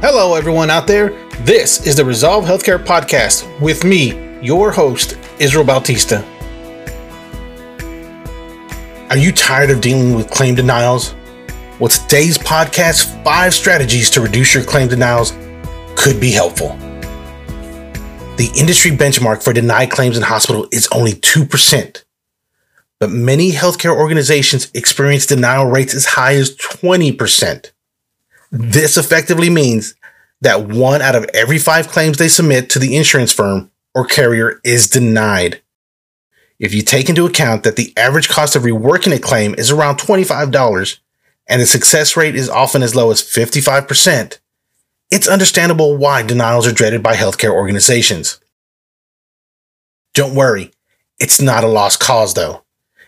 Hello, everyone out there. This is the Resolv Healthcare Podcast with me, your host, Israel Bautista. Are you tired of dealing with claim denials? Well, today's podcast, Five Strategies to Reduce Your Claim Denials, could be helpful. The industry benchmark for denied claims in hospital is only 2%, but many healthcare organizations experience denial rates as high as 20%. This effectively means that one out of every five claims they submit to the insurance firm or carrier is denied. If you take into account that the average cost of reworking a claim is around $25 and the success rate is often as low as 55%, it's understandable why denials are dreaded by healthcare organizations. Don't worry, it's not a lost cause though.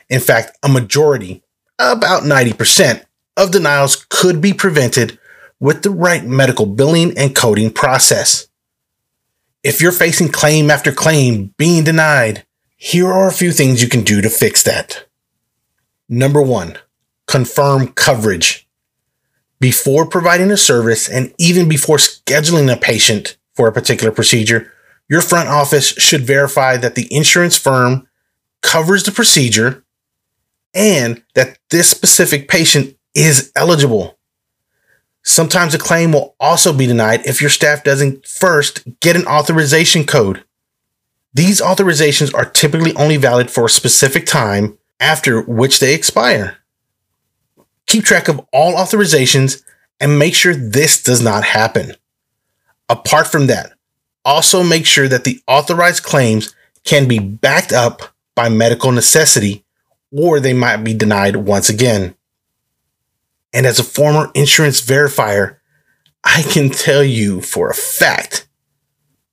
In fact, a majority, about 90%, of denials could be prevented with the right medical billing and coding process. If you're facing claim after claim being denied, here are a few things you can do to fix that. Number one, confirm coverage. Before providing a service and even before scheduling a patient for a particular procedure, your front office should verify that the insurance firm covers the procedure and that this specific patient is eligible. Sometimes a claim will also be denied if your staff doesn't first get an authorization code. These authorizations are typically only valid for a specific time after which they expire. Keep track of all authorizations and make sure this does not happen. Apart from that, also make sure that the authorized claims can be backed up by medical necessity or they might be denied once again. And as a former insurance verifier, I can tell you for a fact,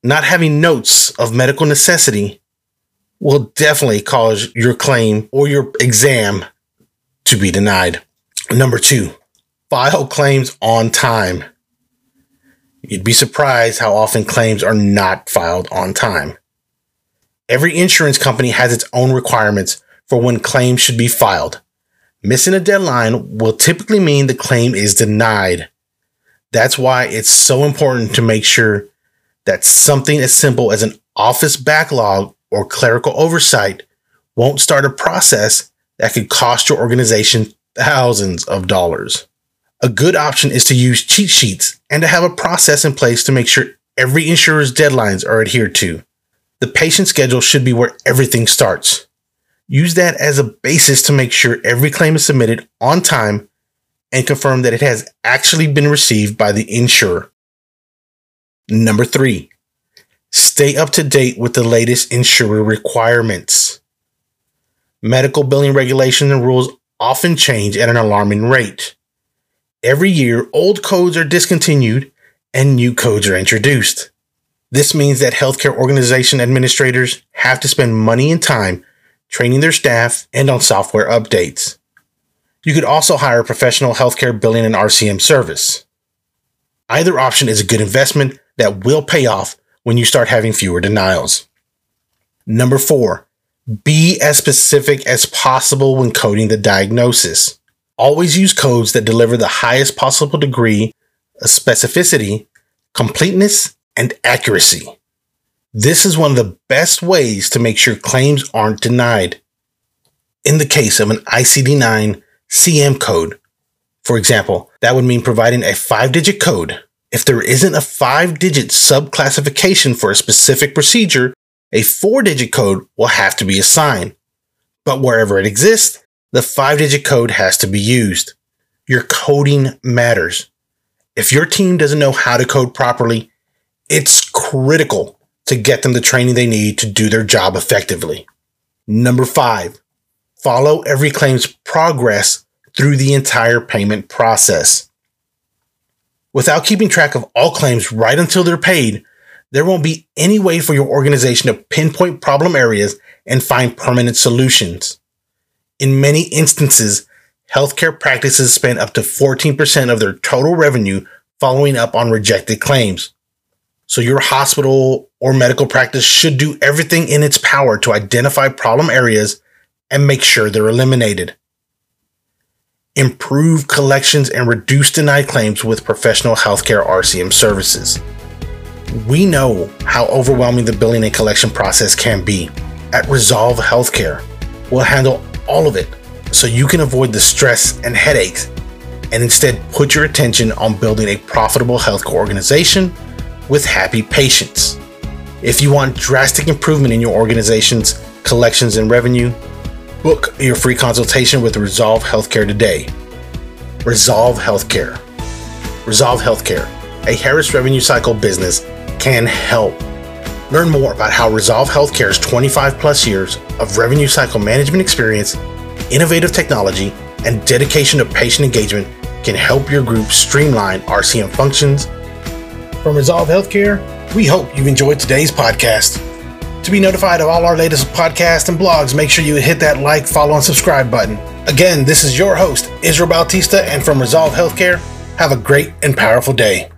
not having notes of medical necessity will definitely cause your claim or your exam to be denied. Number two, file claims on time. You'd be surprised how often claims are not filed on time. Every insurance company has its own requirements for when claims should be filed. Missing a deadline will typically mean the claim is denied. That's why it's so important to make sure that something as simple as an office backlog or clerical oversight won't start a process that could cost your organization thousands of dollars. A good option is to use cheat sheets and to have a process in place to make sure every insurer's deadlines are adhered to. The patient schedule should be where everything starts. Use that as a basis to make sure every claim is submitted on time and confirm that it has actually been received by the insurer. Number three, stay up to date with the latest insurer requirements. Medical billing regulations and rules often change at an alarming rate. Every year, old codes are discontinued and new codes are introduced. This means that healthcare organization administrators have to spend money and time training their staff, and on software updates. You could also hire a professional healthcare billing and RCM service. Either option is a good investment that will pay off when you start having fewer denials. Number four, be as specific as possible when coding the diagnosis. Always use codes that deliver the highest possible degree of specificity, completeness, and accuracy. This is one of the best ways to make sure claims aren't denied. In the case of an ICD 9 CM code, for example, that would mean providing a five digit code. If there isn't a five digit subclassification for a specific procedure, a four digit code will have to be assigned. But wherever it exists, the five digit code has to be used. Your coding matters. If your team doesn't know how to code properly, it's critical to get them the training they need to do their job effectively. Number five, follow every claim's progress through the entire payment process. Without keeping track of all claims right until they're paid, there won't be any way for your organization to pinpoint problem areas and find permanent solutions. In many instances, healthcare practices spend up to 14% of their total revenue following up on rejected claims. So your hospital or medical practice should do everything in its power to identify problem areas and make sure they're eliminated. improve collections, and reduce denied claims with professional healthcare RCM services. We know how overwhelming the billing and collection process can be. At Resolv Healthcare, we'll handle all of it so you can avoid the stress and headaches and instead put your attention on building a profitable healthcare organization with happy patients. If you want drastic improvement in your organization's collections and revenue, book your free consultation with Resolv Healthcare today. Resolv Healthcare. Resolv Healthcare, a Harris Revenue Cycle business, can help. Learn more about how Resolv Healthcare's 25 plus years of revenue cycle management experience, innovative technology, and dedication to patient engagement can help your group streamline RCM functions. From Resolv Healthcare, we hope you've enjoyed today's podcast. To be notified of all our latest podcasts and blogs, make sure you hit that like, follow, and subscribe button. Again, this is your host, Israel Bautista, and from Resolv Healthcare, have a great and powerful day.